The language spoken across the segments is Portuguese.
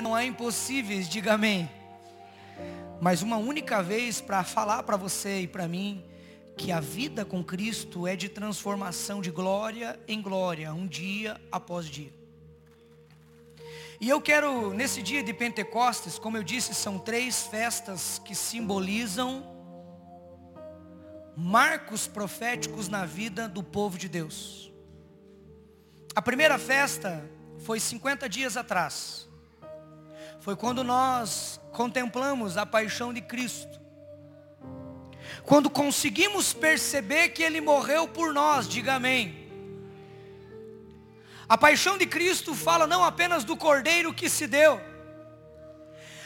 não há impossíveis, diga amém. Mas uma única vez para falar para você e para mim que a vida com Cristo é de transformação de glória em glória, um dia após dia. E eu quero, nesse dia de Pentecostes, como eu disse, são três festas que simbolizam marcos proféticos na vida do povo de Deus. A primeira festa foi 50 dias atrás. Foi quando nós contemplamos a paixão de Cristo. Quando conseguimos perceber que Ele morreu por nós, diga amém. A paixão de Cristo fala não apenas do cordeiro que se deu.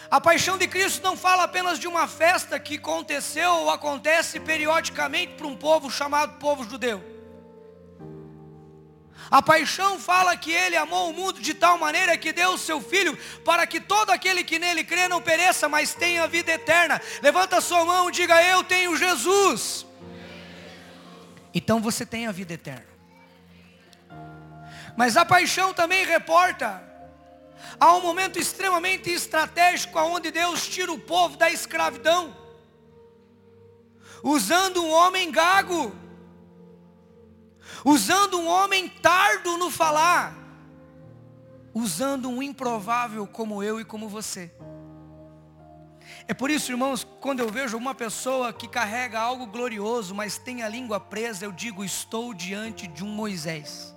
A paixão de Cristo não fala apenas de uma festa que aconteceu ou acontece periodicamente para um povo chamado povo judeu. A paixão fala que ele amou o mundo de tal maneira que deu o seu filho para que todo aquele que nele crê não pereça, mas tenha vida eterna. Levanta sua mão e diga: Eu tenho Jesus. Então você tem a vida eterna. Mas a paixão também reporta a um momento extremamente estratégico onde Deus tira o povo da escravidão, usando um homem gago usando um homem tardo no falar, usando um improvável como eu e como você. É por isso, irmãos, quando eu vejo uma pessoa que carrega algo glorioso, mas tem a língua presa, eu digo, estou diante de um Moisés.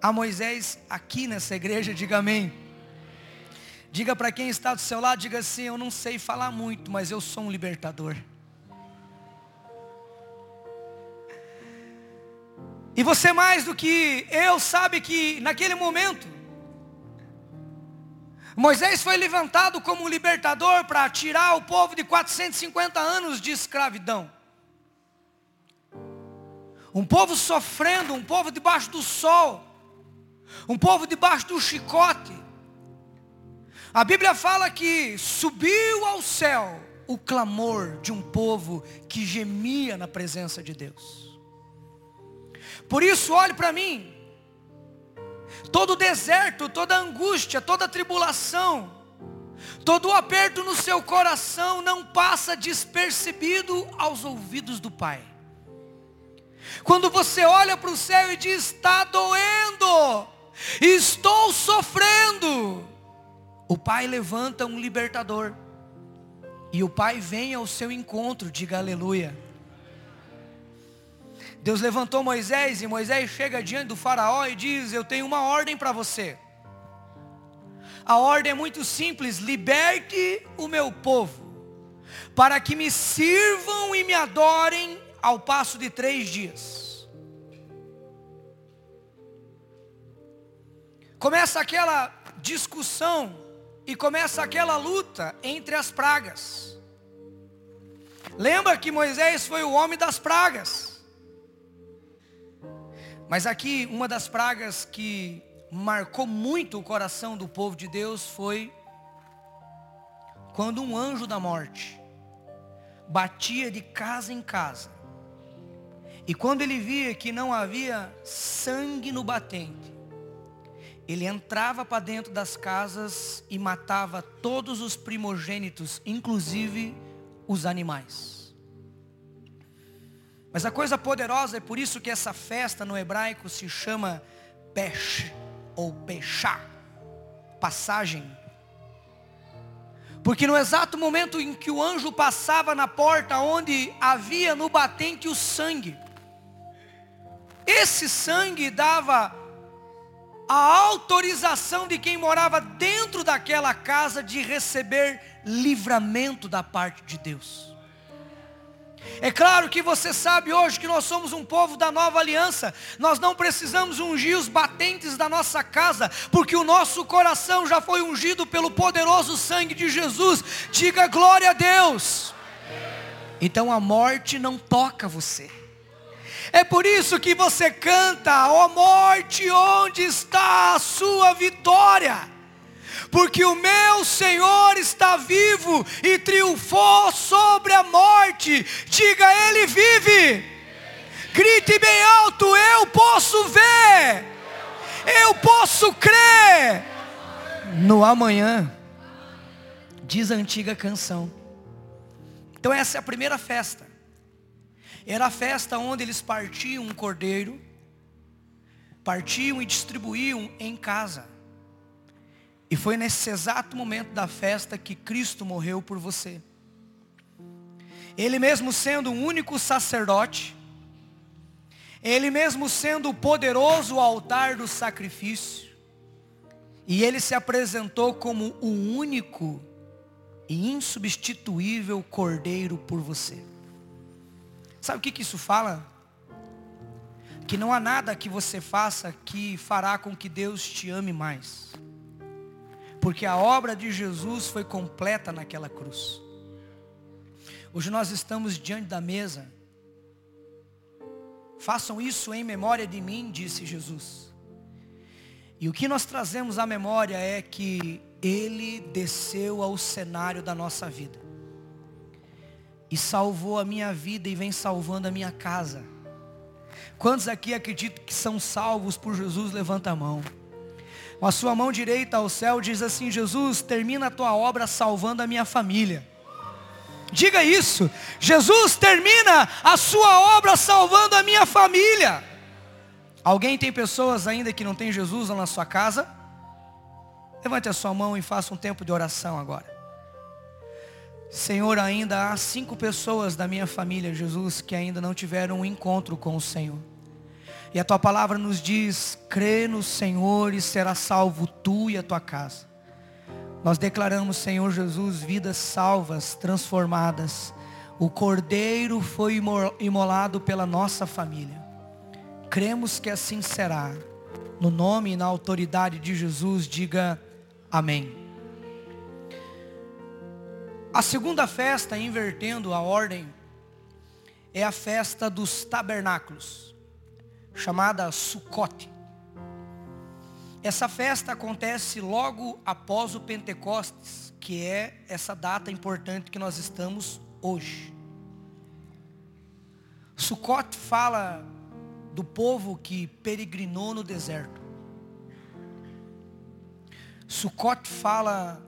A Moisés aqui nessa igreja, diga amém. Diga para quem está do seu lado, diga assim, eu não sei falar muito, mas eu sou um libertador. E você mais do que eu sabe que naquele momento, Moisés foi levantado como um libertador para tirar o povo de 450 anos de escravidão. Um povo sofrendo, um povo debaixo do sol, um povo debaixo do chicote. A Bíblia fala que subiu ao céu o clamor de um povo que gemia na presença de Deus. Por isso, olhe para mim. Todo deserto, toda angústia, toda tribulação, todo aperto no seu coração não passa despercebido aos ouvidos do Pai. Quando você olha para o céu e diz: está doendo, estou sofrendo, o Pai levanta um libertador, e o Pai vem ao seu encontro, diga aleluia. Deus levantou Moisés e Moisés chega diante do faraó e diz: Eu tenho uma ordem para você. A ordem é muito simples: liberte o meu povo, para que me sirvam e me adorem ao passo de três dias. Começa aquela discussão e começa aquela luta entre as pragas. Lembra que Moisés foi o homem das pragas. Mas aqui uma das pragas que marcou muito o coração do povo de Deus foi quando um anjo da morte batia de casa em casa. E quando ele via que não havia sangue no batente, ele entrava para dentro das casas e matava todos os primogênitos, inclusive os animais. Mas a coisa poderosa é por isso que essa festa no hebraico se chama Pesh ou Peshá, passagem. Porque no exato momento em que o anjo passava na porta onde havia no batente o sangue, esse sangue dava a autorização de quem morava dentro daquela casa de receber livramento da parte de Deus. É claro que você sabe hoje que nós somos um povo da nova aliança. Nós não precisamos ungir os batentes da nossa casa, porque o nosso coração já foi ungido pelo poderoso sangue de Jesus. Diga glória a Deus. Então a morte não toca você. É por isso que você canta, ó oh morte, onde está a sua vitória? porque o meu Senhor está vivo e triunfou sobre a morte. Diga, Ele vive. Grite bem alto: Eu posso ver, eu posso crer. no amanhã, diz a antiga canção. Então essa é a primeira festa. Era a festa onde eles partiam um cordeiro, partiam e distribuíam em casa. E foi nesse exato momento da festa que Cristo morreu por você. Ele mesmo sendo o único sacerdote, ele mesmo sendo o poderoso altar do sacrifício, e ele se apresentou como o único e insubstituível cordeiro por você. Sabe o que, que isso fala? Que não há nada que você faça que fará com que Deus te ame mais. Porque a obra de Jesus foi completa naquela cruz. Hoje nós estamos diante da mesa. Façam isso em memória de mim, disse Jesus. E o que nós trazemos à memória é que Ele desceu ao cenário da nossa vida. E salvou a minha vida e vem salvando a minha casa. Quantos aqui acreditam que são salvos por Jesus? Levanta a mão. Com a sua mão direita ao céu diz assim, Jesus, termina a tua obra salvando a minha família. Diga isso. Jesus termina a sua obra salvando a minha família. Alguém tem pessoas ainda que não tem Jesus na sua casa? Levante a sua mão e faça um tempo de oração agora. Senhor, ainda há cinco pessoas da minha família, Jesus, que ainda não tiveram um encontro com o Senhor. E a tua palavra nos diz: crê no Senhor e será salvo tu e a tua casa. Nós declaramos, Senhor Jesus, vidas salvas, transformadas. O Cordeiro foi imolado pela nossa família. Cremos que assim será. No nome e na autoridade de Jesus, diga amém. A segunda festa, invertendo a ordem, é a festa dos tabernáculos, chamada Sucote. Essa festa acontece logo após o Pentecostes, que é essa data importante que nós estamos hoje. Sucote fala do povo que peregrinou no deserto. Sucote fala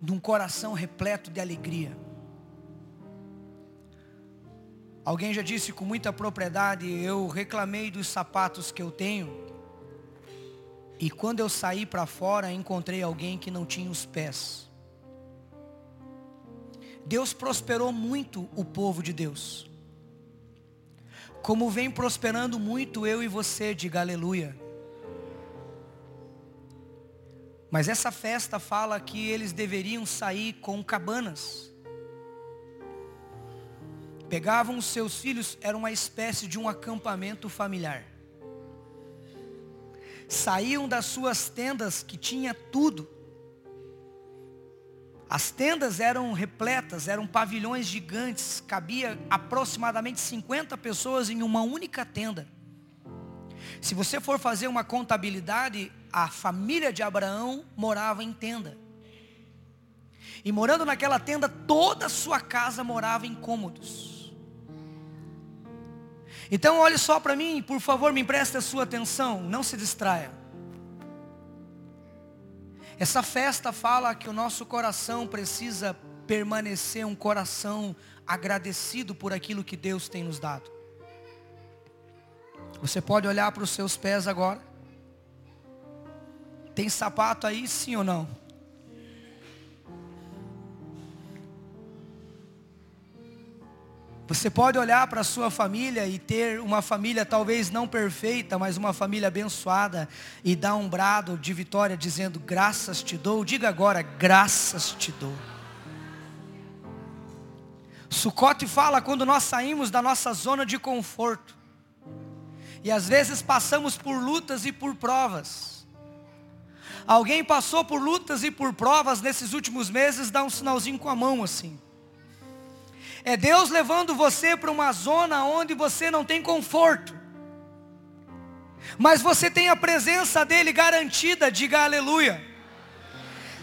de um coração repleto de alegria. Alguém já disse com muita propriedade, eu reclamei dos sapatos que eu tenho e quando eu saí para fora, encontrei alguém que não tinha os pés. Deus prosperou muito o povo de Deus. Como vem prosperando muito eu e você, diga aleluia. Mas essa festa fala que eles deveriam sair com cabanas. Pegavam os seus filhos, era uma espécie de um acampamento familiar saíam das suas tendas que tinha tudo. As tendas eram repletas, eram pavilhões gigantes, cabia aproximadamente 50 pessoas em uma única tenda. Se você for fazer uma contabilidade, a família de Abraão morava em tenda. E morando naquela tenda, toda a sua casa morava em cômodos. Então olhe só para mim, por favor, me empreste a sua atenção, não se distraia. Essa festa fala que o nosso coração precisa permanecer um coração agradecido por aquilo que Deus tem nos dado. Você pode olhar para os seus pés agora. Tem sapato aí, sim ou não? Você pode olhar para a sua família e ter uma família talvez não perfeita, mas uma família abençoada e dar um brado de vitória dizendo graças te dou. Diga agora, graças te dou. Sucote fala quando nós saímos da nossa zona de conforto. E às vezes passamos por lutas e por provas. Alguém passou por lutas e por provas nesses últimos meses, dá um sinalzinho com a mão assim. É Deus levando você para uma zona onde você não tem conforto. Mas você tem a presença dele garantida, diga aleluia.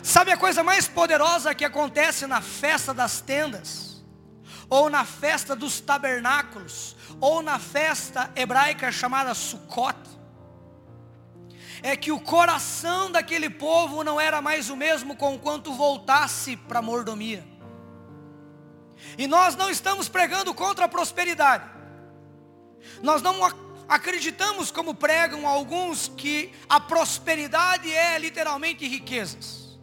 Sabe a coisa mais poderosa que acontece na festa das tendas? Ou na festa dos tabernáculos? Ou na festa hebraica chamada Sukkot? é que o coração daquele povo não era mais o mesmo com quanto voltasse para a mordomia. E nós não estamos pregando contra a prosperidade. Nós não acreditamos, como pregam alguns, que a prosperidade é literalmente riquezas.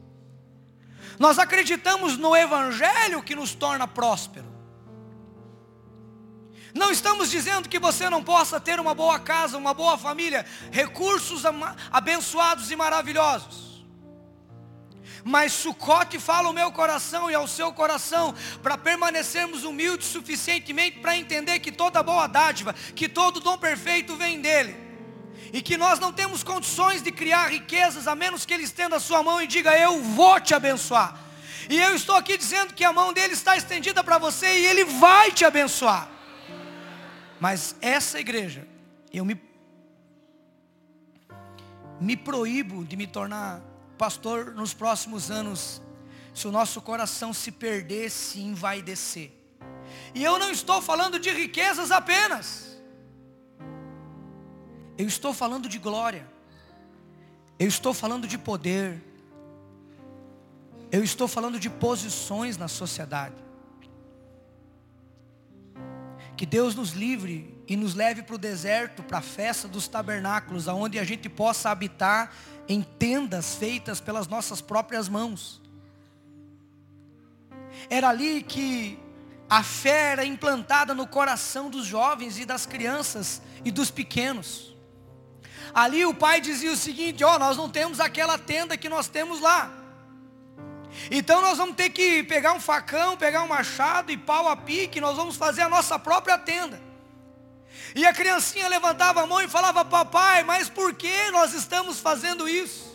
Nós acreditamos no Evangelho que nos torna próspero. Não estamos dizendo que você não possa ter uma boa casa, uma boa família, recursos abençoados e maravilhosos. Mas Sucote fala ao meu coração e ao seu coração para permanecermos humildes suficientemente para entender que toda boa dádiva, que todo dom perfeito vem dele. E que nós não temos condições de criar riquezas a menos que ele estenda a sua mão e diga: "Eu vou te abençoar". E eu estou aqui dizendo que a mão dele está estendida para você e ele vai te abençoar. Mas essa igreja, eu me me proíbo de me tornar pastor nos próximos anos, se o nosso coração se perdesse e envaidecer. E eu não estou falando de riquezas apenas. Eu estou falando de glória. Eu estou falando de poder. Eu estou falando de posições na sociedade. Que Deus nos livre e nos leve para o deserto, para a festa dos tabernáculos, aonde a gente possa habitar em tendas feitas pelas nossas próprias mãos. Era ali que a fé era implantada no coração dos jovens e das crianças e dos pequenos. Ali o pai dizia o seguinte: ó, oh, nós não temos aquela tenda que nós temos lá. Então nós vamos ter que pegar um facão, pegar um machado e pau a pique, nós vamos fazer a nossa própria tenda. E a criancinha levantava a mão e falava: Papai, mas por que nós estamos fazendo isso?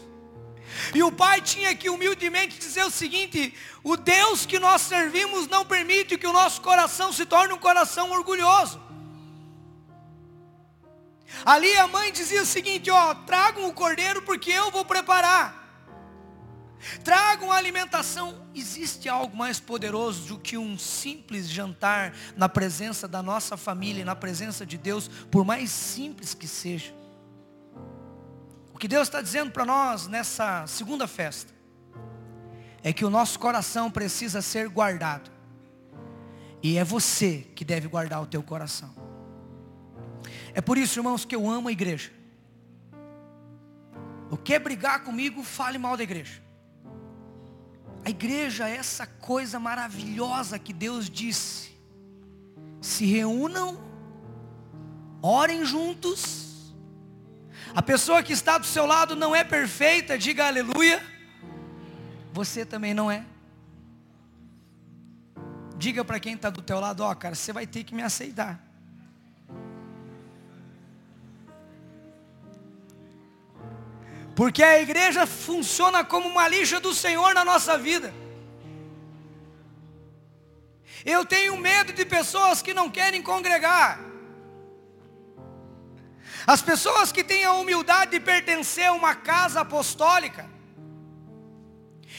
E o pai tinha que humildemente dizer o seguinte: o Deus que nós servimos não permite que o nosso coração se torne um coração orgulhoso. Ali a mãe dizia o seguinte: ó, tragam o cordeiro porque eu vou preparar. Tragam alimentação. Existe algo mais poderoso do que um simples jantar na presença da nossa família, na presença de Deus, por mais simples que seja. O que Deus está dizendo para nós nessa segunda festa é que o nosso coração precisa ser guardado. E é você que deve guardar o teu coração. É por isso, irmãos, que eu amo a igreja. O que é brigar comigo, fale mal da igreja. A igreja é essa coisa maravilhosa que Deus disse. Se reúnam, orem juntos. A pessoa que está do seu lado não é perfeita, diga aleluia. Você também não é. Diga para quem está do teu lado, ó, oh, cara, você vai ter que me aceitar. Porque a igreja funciona como uma lixa do Senhor na nossa vida. Eu tenho medo de pessoas que não querem congregar. As pessoas que têm a humildade de pertencer a uma casa apostólica.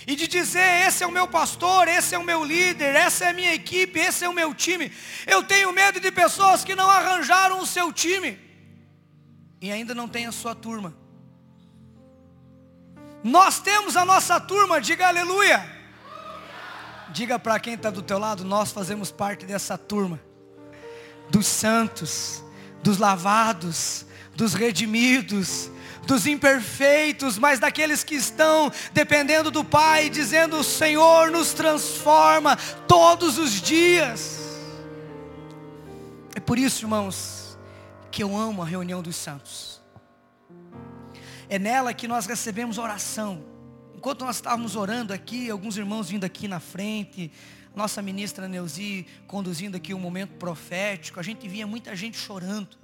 E de dizer, esse é o meu pastor, esse é o meu líder, essa é a minha equipe, esse é o meu time. Eu tenho medo de pessoas que não arranjaram o seu time. E ainda não têm a sua turma. Nós temos a nossa turma, diga aleluia. Diga para quem está do teu lado, nós fazemos parte dessa turma. Dos santos, dos lavados, dos redimidos, dos imperfeitos, mas daqueles que estão dependendo do Pai, dizendo: o Senhor nos transforma todos os dias. É por isso, irmãos, que eu amo a reunião dos santos. É nela que nós recebemos oração. Enquanto nós estávamos orando aqui, alguns irmãos vindo aqui na frente, nossa ministra Neuzi conduzindo aqui um momento profético, a gente via muita gente chorando.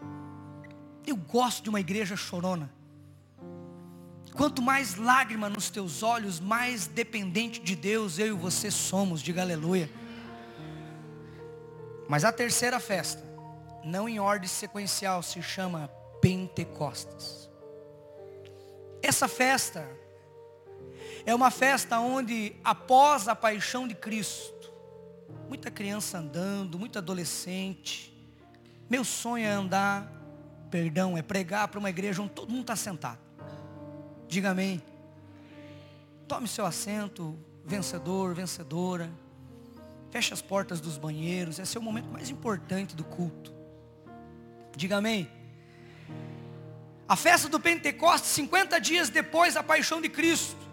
Eu gosto de uma igreja chorona. Quanto mais lágrima nos teus olhos, mais dependente de Deus eu e você somos, diga aleluia. Mas a terceira festa, não em ordem sequencial, se chama Pentecostes. Essa festa é uma festa onde, após a paixão de Cristo, muita criança andando, muito adolescente, meu sonho é andar, perdão, é pregar para uma igreja onde todo mundo está sentado. Diga amém. Tome seu assento, vencedor, vencedora. Feche as portas dos banheiros. Esse é o momento mais importante do culto. Diga amém. A festa do Pentecostes, 50 dias depois da paixão de Cristo.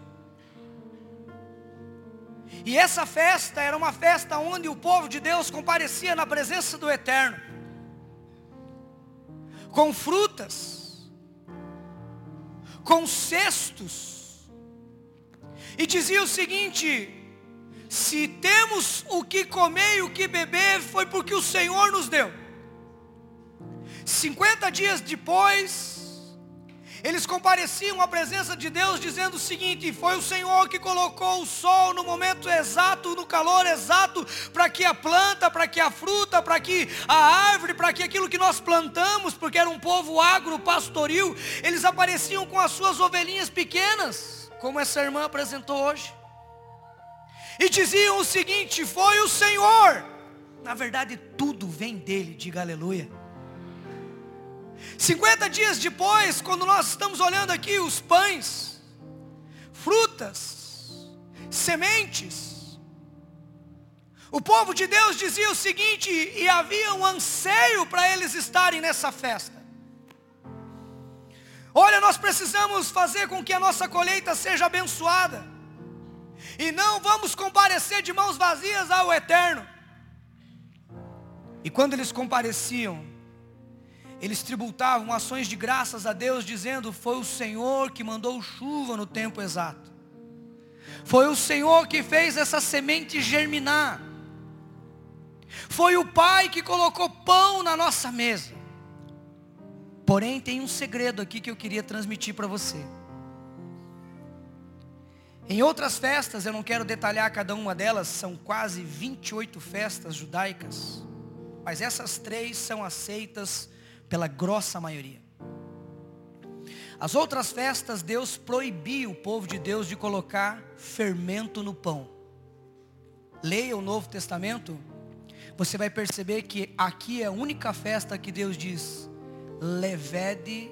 E essa festa era uma festa onde o povo de Deus comparecia na presença do Eterno. Com frutas, com cestos. E dizia o seguinte: se temos o que comer e o que beber, foi porque o Senhor nos deu. 50 dias depois, eles compareciam à presença de Deus dizendo o seguinte: foi o Senhor que colocou o sol no momento exato, no calor exato, para que a planta, para que a fruta, para que a árvore, para que aquilo que nós plantamos, porque era um povo agro, pastoril, eles apareciam com as suas ovelhinhas pequenas, como essa irmã apresentou hoje. E diziam o seguinte: foi o Senhor. Na verdade, tudo vem dele, diga aleluia. 50 dias depois, quando nós estamos olhando aqui os pães, frutas, sementes, o povo de Deus dizia o seguinte, e havia um anseio para eles estarem nessa festa. Olha, nós precisamos fazer com que a nossa colheita seja abençoada. E não vamos comparecer de mãos vazias ao eterno. E quando eles compareciam, eles tributavam ações de graças a Deus, dizendo: Foi o Senhor que mandou chuva no tempo exato. Foi o Senhor que fez essa semente germinar. Foi o Pai que colocou pão na nossa mesa. Porém, tem um segredo aqui que eu queria transmitir para você. Em outras festas, eu não quero detalhar cada uma delas, são quase 28 festas judaicas. Mas essas três são aceitas pela grossa maioria. As outras festas, Deus proibia o povo de Deus de colocar fermento no pão. Leia o Novo Testamento, você vai perceber que aqui é a única festa que Deus diz, levede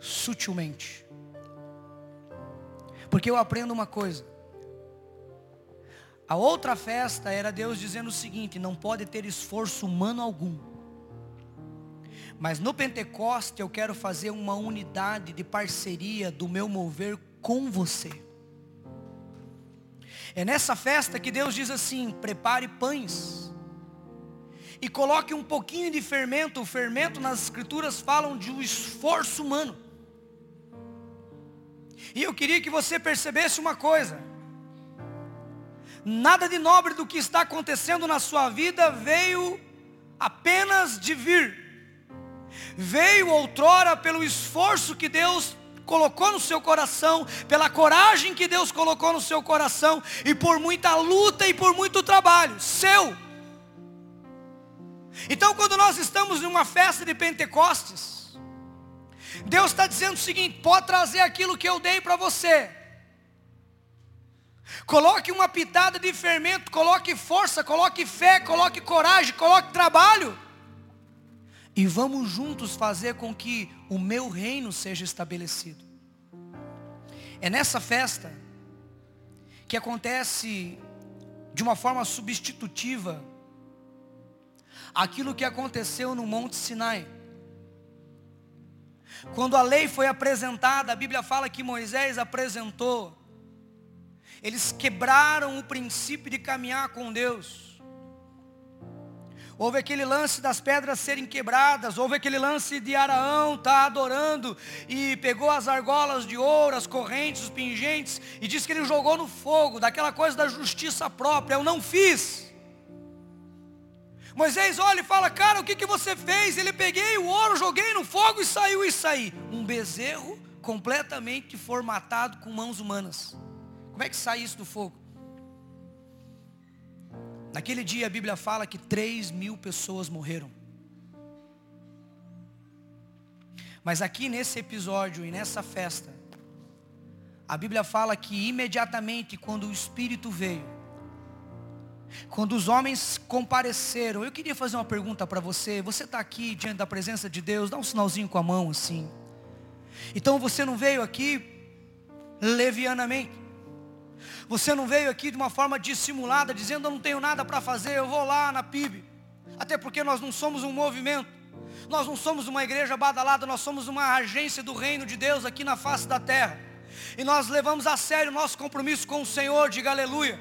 sutilmente. Porque eu aprendo uma coisa. A outra festa era Deus dizendo o seguinte: não pode ter esforço humano algum mas no Pentecoste eu quero fazer uma unidade de parceria do meu mover com você. É nessa festa que Deus diz assim: prepare pães. E coloque um pouquinho de fermento. O fermento nas escrituras falam de um esforço humano. E eu queria que você percebesse uma coisa. Nada de nobre do que está acontecendo na sua vida veio apenas de vir veio outrora pelo esforço que Deus colocou no seu coração, pela coragem que Deus colocou no seu coração, e por muita luta e por muito trabalho, seu. Então, quando nós estamos numa festa de Pentecostes, Deus está dizendo o seguinte: pode trazer aquilo que eu dei para você. Coloque uma pitada de fermento, coloque força, coloque fé, coloque coragem, coloque trabalho e vamos juntos fazer com que o meu reino seja estabelecido. É nessa festa que acontece de uma forma substitutiva aquilo que aconteceu no Monte Sinai. Quando a lei foi apresentada, a Bíblia fala que Moisés apresentou, eles quebraram o princípio de caminhar com Deus. Houve aquele lance das pedras serem quebradas, houve aquele lance de Araão tá adorando e pegou as argolas de ouro, as correntes, os pingentes e disse que ele jogou no fogo, daquela coisa da justiça própria, eu não fiz. Moisés olha e fala, cara, o que, que você fez? Ele peguei o ouro, joguei no fogo e saiu isso aí. Um bezerro completamente formatado com mãos humanas. Como é que sai isso do fogo? Naquele dia a Bíblia fala que 3 mil pessoas morreram. Mas aqui nesse episódio e nessa festa, a Bíblia fala que imediatamente quando o Espírito veio, quando os homens compareceram, eu queria fazer uma pergunta para você. Você está aqui diante da presença de Deus, dá um sinalzinho com a mão assim. Então você não veio aqui levianamente. Você não veio aqui de uma forma dissimulada, dizendo eu não tenho nada para fazer, eu vou lá na PIB. Até porque nós não somos um movimento. Nós não somos uma igreja badalada, nós somos uma agência do reino de Deus aqui na face da terra. E nós levamos a sério o nosso compromisso com o Senhor, diga aleluia.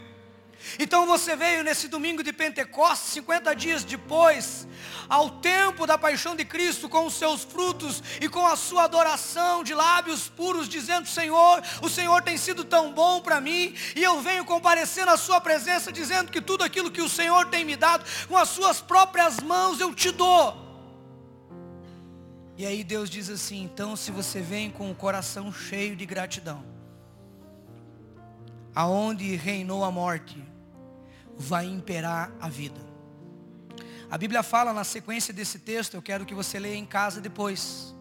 Então você veio nesse domingo de Pentecostes, 50 dias depois, ao tempo da paixão de Cristo, com os seus frutos e com a sua adoração de lábios puros, dizendo: Senhor, o Senhor tem sido tão bom para mim, e eu venho comparecer na Sua presença, dizendo que tudo aquilo que o Senhor tem me dado, com as Suas próprias mãos eu te dou. E aí Deus diz assim: então, se você vem com o coração cheio de gratidão, aonde reinou a morte, vai imperar a vida. A Bíblia fala na sequência desse texto, eu quero que você leia em casa depois,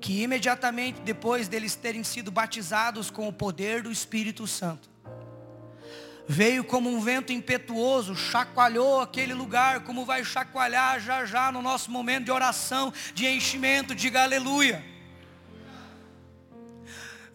que imediatamente depois deles terem sido batizados com o poder do Espírito Santo, veio como um vento impetuoso, chacoalhou aquele lugar, como vai chacoalhar já já no nosso momento de oração, de enchimento, diga aleluia.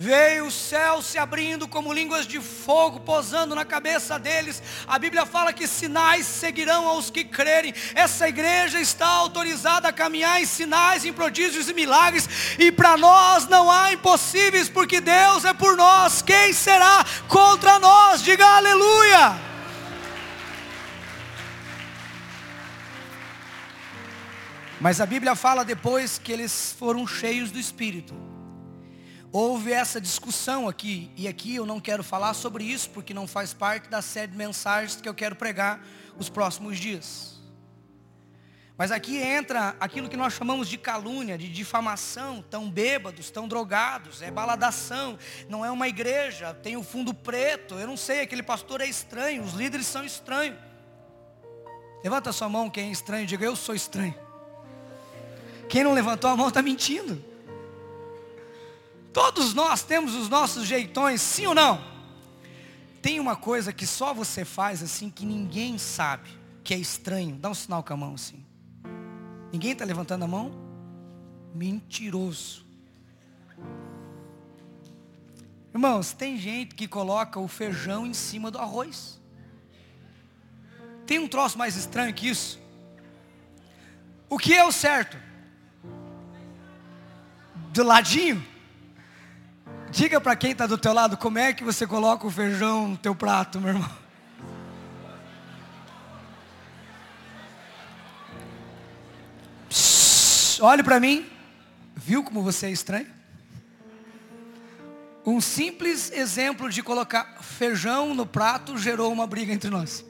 Veio o céu se abrindo como línguas de fogo, posando na cabeça deles. A Bíblia fala que sinais seguirão aos que crerem. Essa igreja está autorizada a caminhar em sinais, em prodígios e milagres. E para nós não há impossíveis, porque Deus é por nós. Quem será contra nós? Diga aleluia. Mas a Bíblia fala depois que eles foram cheios do Espírito houve essa discussão aqui, e aqui eu não quero falar sobre isso, porque não faz parte da série de mensagens que eu quero pregar os próximos dias. Mas aqui entra aquilo que nós chamamos de calúnia, de difamação, tão bêbados, tão drogados, é baladação, não é uma igreja, tem o fundo preto, eu não sei, aquele pastor é estranho, os líderes são estranhos. Levanta sua mão quem é estranho, diga eu sou estranho. Quem não levantou a mão está mentindo. Todos nós temos os nossos jeitões, sim ou não? Tem uma coisa que só você faz assim que ninguém sabe, que é estranho. Dá um sinal com a mão assim. Ninguém está levantando a mão? Mentiroso. Irmãos, tem gente que coloca o feijão em cima do arroz. Tem um troço mais estranho que isso? O que é o certo? Do ladinho? Diga para quem está do teu lado como é que você coloca o feijão no teu prato, meu irmão. Olhe para mim. Viu como você é estranho? Um simples exemplo de colocar feijão no prato gerou uma briga entre nós.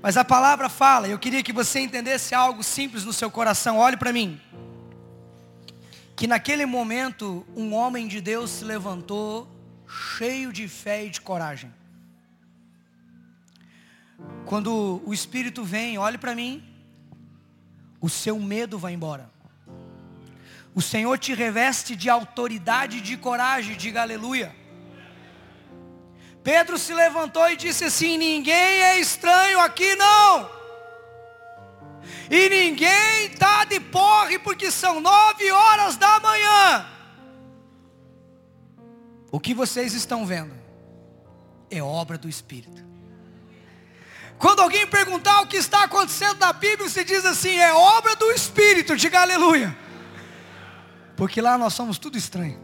Mas a palavra fala, eu queria que você entendesse algo simples no seu coração. Olhe para mim que naquele momento um homem de Deus se levantou cheio de fé e de coragem. Quando o Espírito vem, olhe para mim, o seu medo vai embora. O Senhor te reveste de autoridade e de coragem, diga aleluia. Pedro se levantou e disse assim: Ninguém é estranho aqui, não. E ninguém está de porre porque são nove horas da manhã. O que vocês estão vendo é obra do Espírito. Quando alguém perguntar o que está acontecendo na Bíblia, você diz assim: é obra do Espírito, diga aleluia. Porque lá nós somos tudo estranho.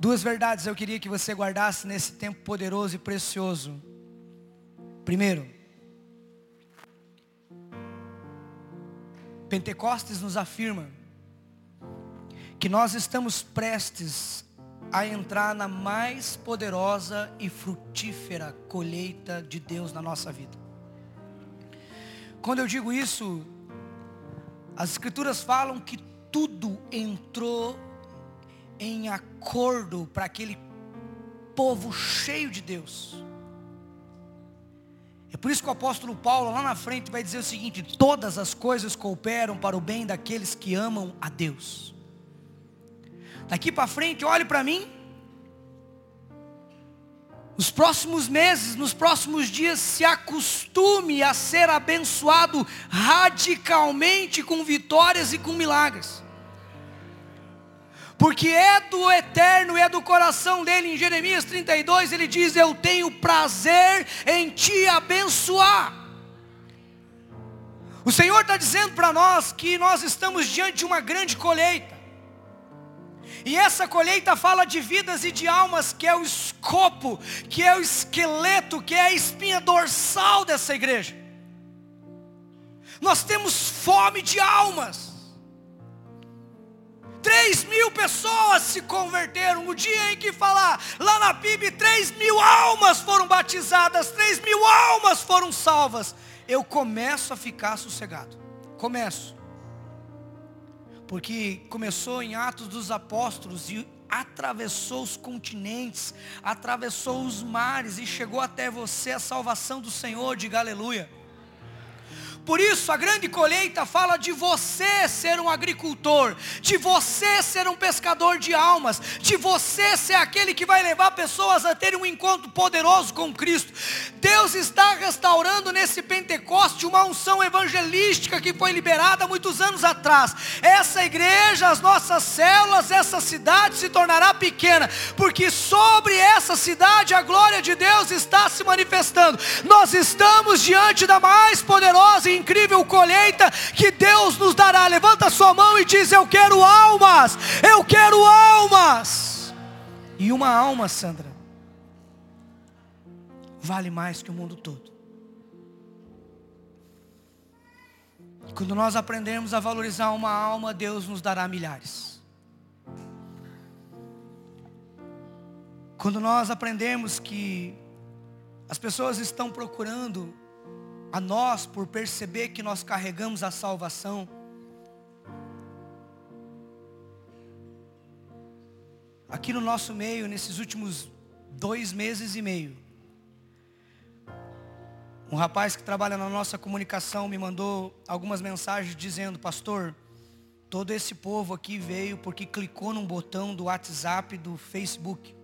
Duas verdades eu queria que você guardasse nesse tempo poderoso e precioso Primeiro, Pentecostes nos afirma que nós estamos prestes a entrar na mais poderosa e frutífera colheita de Deus na nossa vida. Quando eu digo isso, as escrituras falam que tudo entrou em acordo para aquele povo cheio de Deus. É por isso que o apóstolo Paulo lá na frente vai dizer o seguinte: todas as coisas cooperam para o bem daqueles que amam a Deus. Daqui para frente, olhe para mim. nos próximos meses, nos próximos dias, se acostume a ser abençoado radicalmente com vitórias e com milagres. Porque é do eterno, é do coração dele, em Jeremias 32, ele diz: Eu tenho prazer em te abençoar. O Senhor está dizendo para nós que nós estamos diante de uma grande colheita. E essa colheita fala de vidas e de almas, que é o escopo, que é o esqueleto, que é a espinha dorsal dessa igreja. Nós temos fome de almas. Três mil pessoas se converteram no dia em que falar, lá na PIB, três mil almas foram batizadas, três mil almas foram salvas. Eu começo a ficar sossegado. Começo porque começou em Atos dos Apóstolos e atravessou os continentes, atravessou os mares e chegou até você a salvação do Senhor, de aleluia. Por isso, a grande colheita fala de você ser um agricultor, de você ser um pescador de almas, de você ser aquele que vai levar pessoas a terem um encontro poderoso com Cristo. Deus está restaurando nesse Pentecoste uma unção evangelística que foi liberada muitos anos atrás. Essa igreja, as nossas células, essa cidade se tornará pequena, porque sobre essa cidade a glória de Deus está se manifestando. Nós estamos diante da mais poderosa e incrível colheita que Deus nos dará. Levanta sua mão e diz: Eu quero almas, eu quero almas. E uma alma, Sandra, vale mais que o mundo todo. Quando nós aprendemos a valorizar uma alma, Deus nos dará milhares. Quando nós aprendemos que as pessoas estão procurando a nós por perceber que nós carregamos a salvação. Aqui no nosso meio, nesses últimos dois meses e meio, um rapaz que trabalha na nossa comunicação me mandou algumas mensagens dizendo, pastor, todo esse povo aqui veio porque clicou num botão do WhatsApp, do Facebook.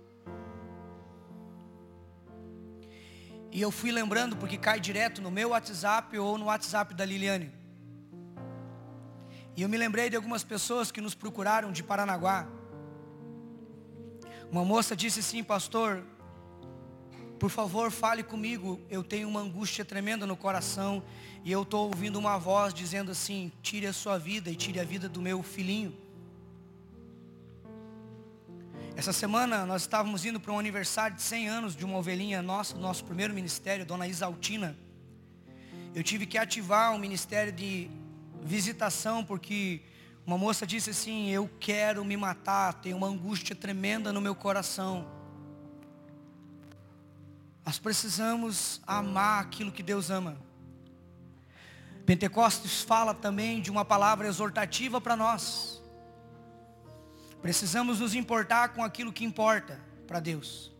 E eu fui lembrando porque cai direto no meu WhatsApp ou no WhatsApp da Liliane. E eu me lembrei de algumas pessoas que nos procuraram de Paranaguá. Uma moça disse assim, pastor, por favor fale comigo, eu tenho uma angústia tremenda no coração e eu estou ouvindo uma voz dizendo assim, tire a sua vida e tire a vida do meu filhinho. Essa semana nós estávamos indo para um aniversário de 100 anos de uma ovelhinha nossa, nosso primeiro ministério, Dona Isaltina. Eu tive que ativar um ministério de visitação porque uma moça disse assim: Eu quero me matar, tenho uma angústia tremenda no meu coração. Nós precisamos amar aquilo que Deus ama. Pentecostes fala também de uma palavra exortativa para nós. Precisamos nos importar com aquilo que importa para Deus.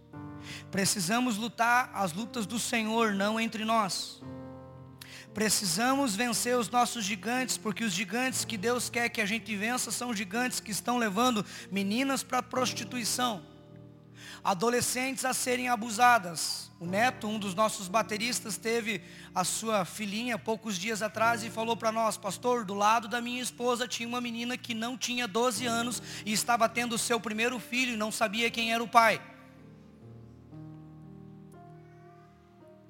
Precisamos lutar as lutas do Senhor, não entre nós. Precisamos vencer os nossos gigantes, porque os gigantes que Deus quer que a gente vença são gigantes que estão levando meninas para prostituição adolescentes a serem abusadas. O neto, um dos nossos bateristas, teve a sua filhinha poucos dias atrás e falou para nós, pastor, do lado da minha esposa tinha uma menina que não tinha 12 anos e estava tendo o seu primeiro filho e não sabia quem era o pai.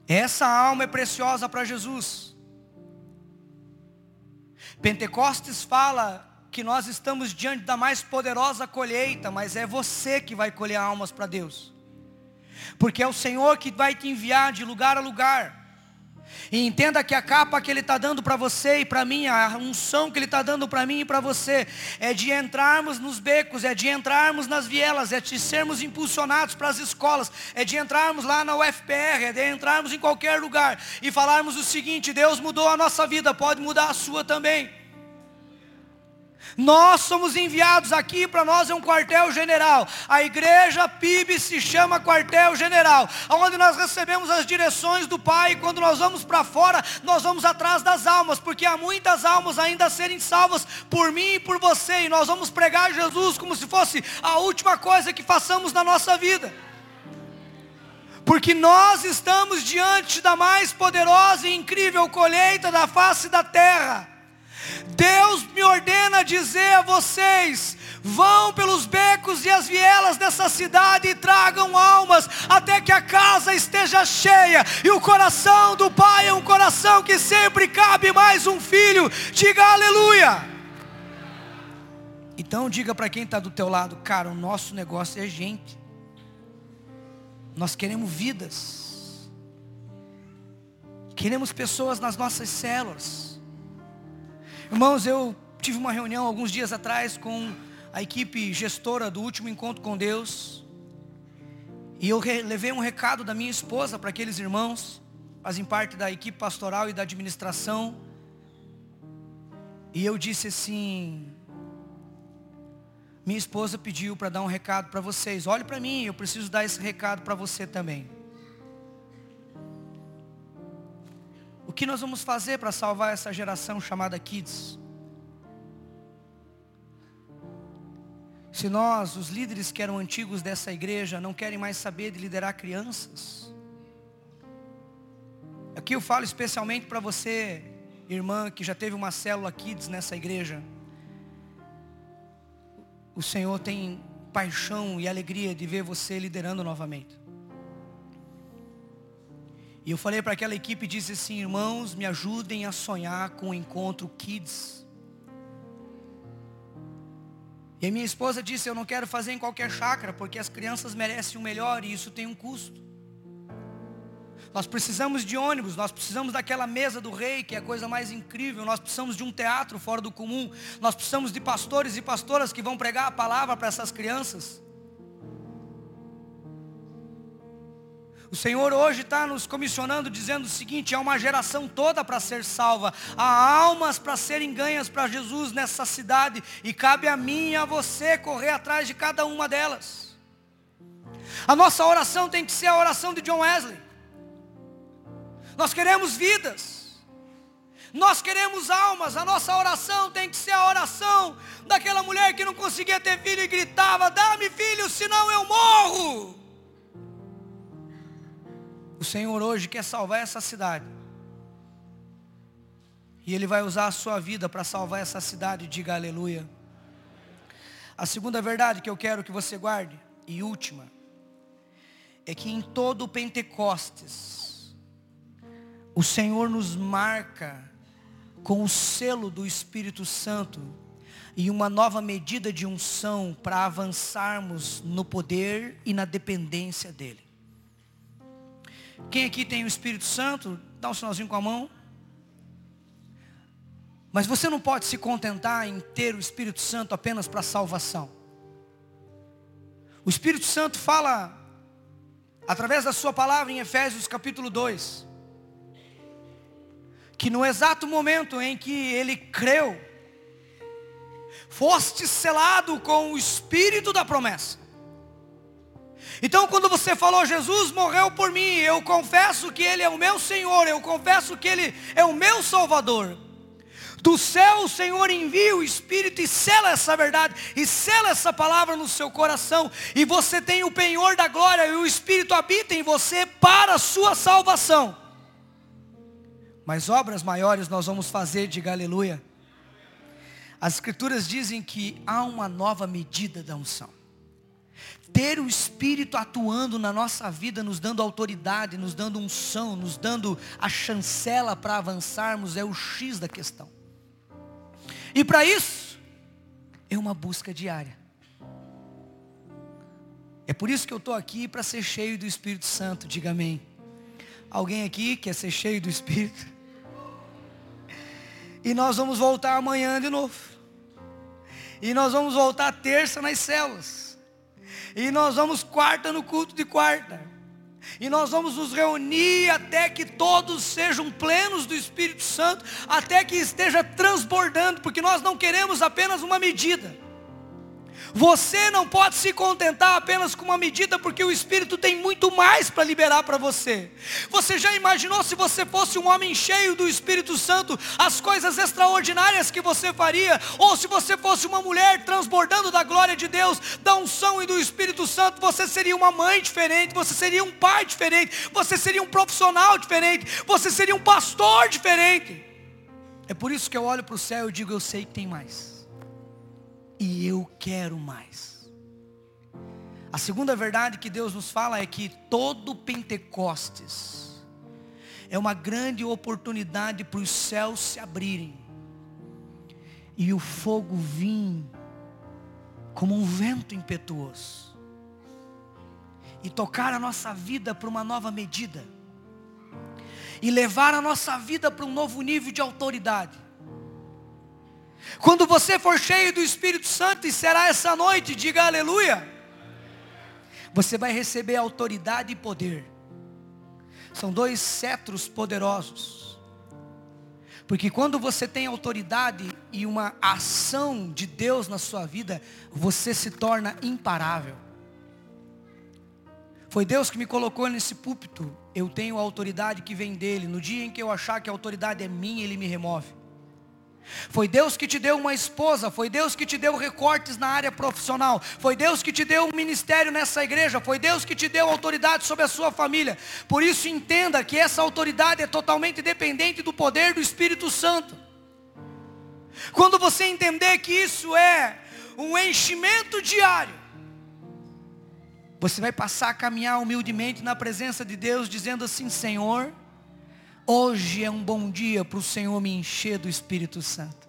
Essa alma é preciosa para Jesus. Pentecostes fala que nós estamos diante da mais poderosa colheita, mas é você que vai colher almas para Deus. Porque é o Senhor que vai te enviar de lugar a lugar. E entenda que a capa que Ele está dando para você e para mim, a unção que Ele está dando para mim e para você, é de entrarmos nos becos, é de entrarmos nas vielas, é de sermos impulsionados para as escolas, é de entrarmos lá na UFPR, é de entrarmos em qualquer lugar e falarmos o seguinte: Deus mudou a nossa vida, pode mudar a sua também. Nós somos enviados aqui, para nós é um quartel-general. A igreja PIB se chama quartel-general, onde nós recebemos as direções do Pai. E quando nós vamos para fora, nós vamos atrás das almas, porque há muitas almas ainda a serem salvas por mim e por você. E nós vamos pregar Jesus como se fosse a última coisa que façamos na nossa vida. porque nós estamos diante da mais poderosa e incrível colheita da face da terra. Deus me ordena dizer a vocês: vão pelos becos e as vielas dessa cidade e tragam almas, até que a casa esteja cheia, e o coração do Pai é um coração que sempre cabe mais um filho. Diga aleluia. Então diga para quem está do teu lado, cara, o nosso negócio é gente. Nós queremos vidas. Queremos pessoas nas nossas células. Irmãos, eu tive uma reunião alguns dias atrás com a equipe gestora do último encontro com Deus. E eu levei um recado da minha esposa para aqueles irmãos, fazem parte da equipe pastoral e da administração. E eu disse assim: minha esposa pediu para dar um recado para vocês. Olhe para mim, eu preciso dar esse recado para você também. Que nós vamos fazer para salvar essa geração chamada Kids? Se nós, os líderes que eram antigos dessa igreja, não querem mais saber de liderar crianças. Aqui eu falo especialmente para você, irmã, que já teve uma célula Kids nessa igreja o Senhor tem paixão e alegria de ver você liderando novamente. E eu falei para aquela equipe, disse assim, irmãos, me ajudem a sonhar com o encontro Kids. E a minha esposa disse, eu não quero fazer em qualquer chácara, porque as crianças merecem o melhor e isso tem um custo. Nós precisamos de ônibus, nós precisamos daquela mesa do rei, que é a coisa mais incrível. Nós precisamos de um teatro fora do comum. Nós precisamos de pastores e pastoras que vão pregar a palavra para essas crianças. O Senhor hoje está nos comissionando dizendo o seguinte: há uma geração toda para ser salva, há almas para serem ganhas para Jesus nessa cidade, e cabe a mim e a você correr atrás de cada uma delas. A nossa oração tem que ser a oração de John Wesley. Nós queremos vidas. Nós queremos almas. A nossa oração tem que ser a oração daquela mulher que não conseguia ter filho e gritava: Dá-me filho, senão eu morro. O Senhor hoje quer salvar essa cidade. E Ele vai usar a sua vida para salvar essa cidade. Diga aleluia. A segunda verdade que eu quero que você guarde, e última, é que em todo o Pentecostes, o Senhor nos marca com o selo do Espírito Santo e uma nova medida de unção para avançarmos no poder e na dependência dEle. Quem aqui tem o Espírito Santo, dá um sinalzinho com a mão. Mas você não pode se contentar em ter o Espírito Santo apenas para salvação. O Espírito Santo fala, através da sua palavra em Efésios capítulo 2, que no exato momento em que ele creu, foste selado com o espírito da promessa. Então, quando você falou, Jesus morreu por mim, eu confesso que Ele é o meu Senhor, eu confesso que Ele é o meu Salvador. Do céu o Senhor envia o Espírito e sela essa verdade, e sela essa palavra no seu coração, e você tem o penhor da glória, e o Espírito habita em você para a sua salvação. Mas obras maiores nós vamos fazer, diga aleluia. As escrituras dizem que há uma nova medida da unção. Ter o Espírito atuando na nossa vida, nos dando autoridade, nos dando unção, nos dando a chancela para avançarmos, é o X da questão. E para isso, é uma busca diária. É por isso que eu estou aqui para ser cheio do Espírito Santo, diga amém. Alguém aqui quer ser cheio do Espírito? E nós vamos voltar amanhã de novo. E nós vamos voltar terça nas células. E nós vamos quarta no culto de quarta. E nós vamos nos reunir até que todos sejam plenos do Espírito Santo, até que esteja transbordando, porque nós não queremos apenas uma medida. Você não pode se contentar apenas com uma medida, porque o Espírito tem muito mais para liberar para você. Você já imaginou se você fosse um homem cheio do Espírito Santo, as coisas extraordinárias que você faria? Ou se você fosse uma mulher transbordando da glória de Deus, da unção e do Espírito Santo, você seria uma mãe diferente, você seria um pai diferente, você seria um profissional diferente, você seria um pastor diferente. É por isso que eu olho para o céu e digo: Eu sei que tem mais e eu quero mais. A segunda verdade que Deus nos fala é que todo Pentecostes é uma grande oportunidade para os céus se abrirem e o fogo vir como um vento impetuoso e tocar a nossa vida para uma nova medida e levar a nossa vida para um novo nível de autoridade. Quando você for cheio do Espírito Santo, e será essa noite, diga aleluia. Você vai receber autoridade e poder. São dois cetros poderosos. Porque quando você tem autoridade e uma ação de Deus na sua vida, você se torna imparável. Foi Deus que me colocou nesse púlpito. Eu tenho a autoridade que vem dele. No dia em que eu achar que a autoridade é minha, ele me remove. Foi Deus que te deu uma esposa, foi Deus que te deu recortes na área profissional, foi Deus que te deu um ministério nessa igreja, foi Deus que te deu autoridade sobre a sua família. Por isso entenda que essa autoridade é totalmente dependente do poder do Espírito Santo. Quando você entender que isso é um enchimento diário, você vai passar a caminhar humildemente na presença de Deus, dizendo assim: Senhor, Hoje é um bom dia para o Senhor me encher do Espírito Santo.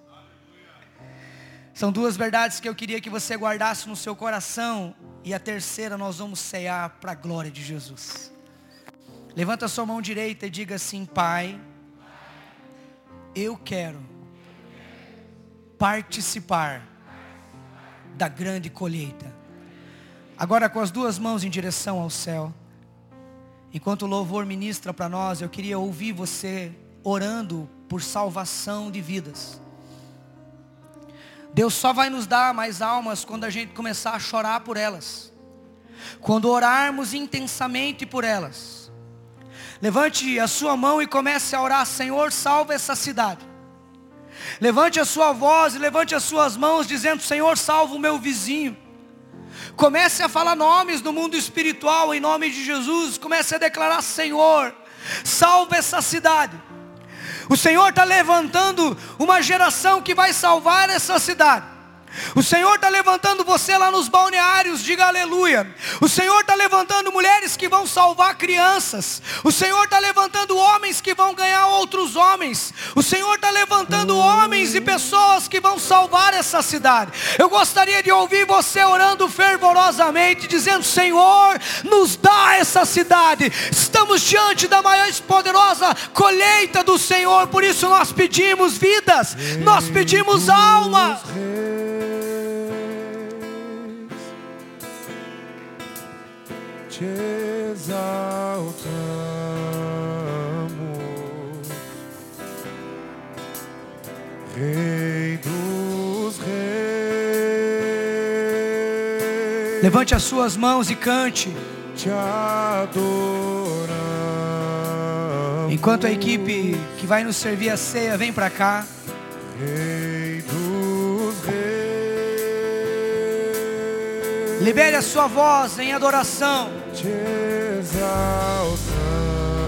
São duas verdades que eu queria que você guardasse no seu coração. E a terceira nós vamos cear para a glória de Jesus. Levanta a sua mão direita e diga assim: Pai, eu quero participar da grande colheita. Agora com as duas mãos em direção ao céu. Enquanto o louvor ministra para nós, eu queria ouvir você orando por salvação de vidas. Deus só vai nos dar mais almas quando a gente começar a chorar por elas. Quando orarmos intensamente por elas. Levante a sua mão e comece a orar, Senhor, salva essa cidade. Levante a sua voz e levante as suas mãos dizendo, Senhor, salva o meu vizinho. Comece a falar nomes no mundo espiritual em nome de Jesus. Comece a declarar: Senhor, salva essa cidade. O Senhor está levantando uma geração que vai salvar essa cidade. O Senhor está levantando você lá nos balneários, diga aleluia. O Senhor está levantando mulheres que vão salvar crianças. O Senhor está levantando homens que vão ganhar outros homens. O Senhor está levantando homens e pessoas que vão salvar essa cidade. Eu gostaria de ouvir você orando fervorosamente, dizendo: Senhor, nos dá essa cidade. Estamos diante da maior e poderosa colheita do Senhor, por isso nós pedimos vidas, nós pedimos alma. Te exaltamos, Rei dos Reis. Levante as suas mãos e cante. Te adoramos. Enquanto a equipe que vai nos servir a ceia vem para cá. Rei dos Reis. Libere a sua voz em adoração. reaches out.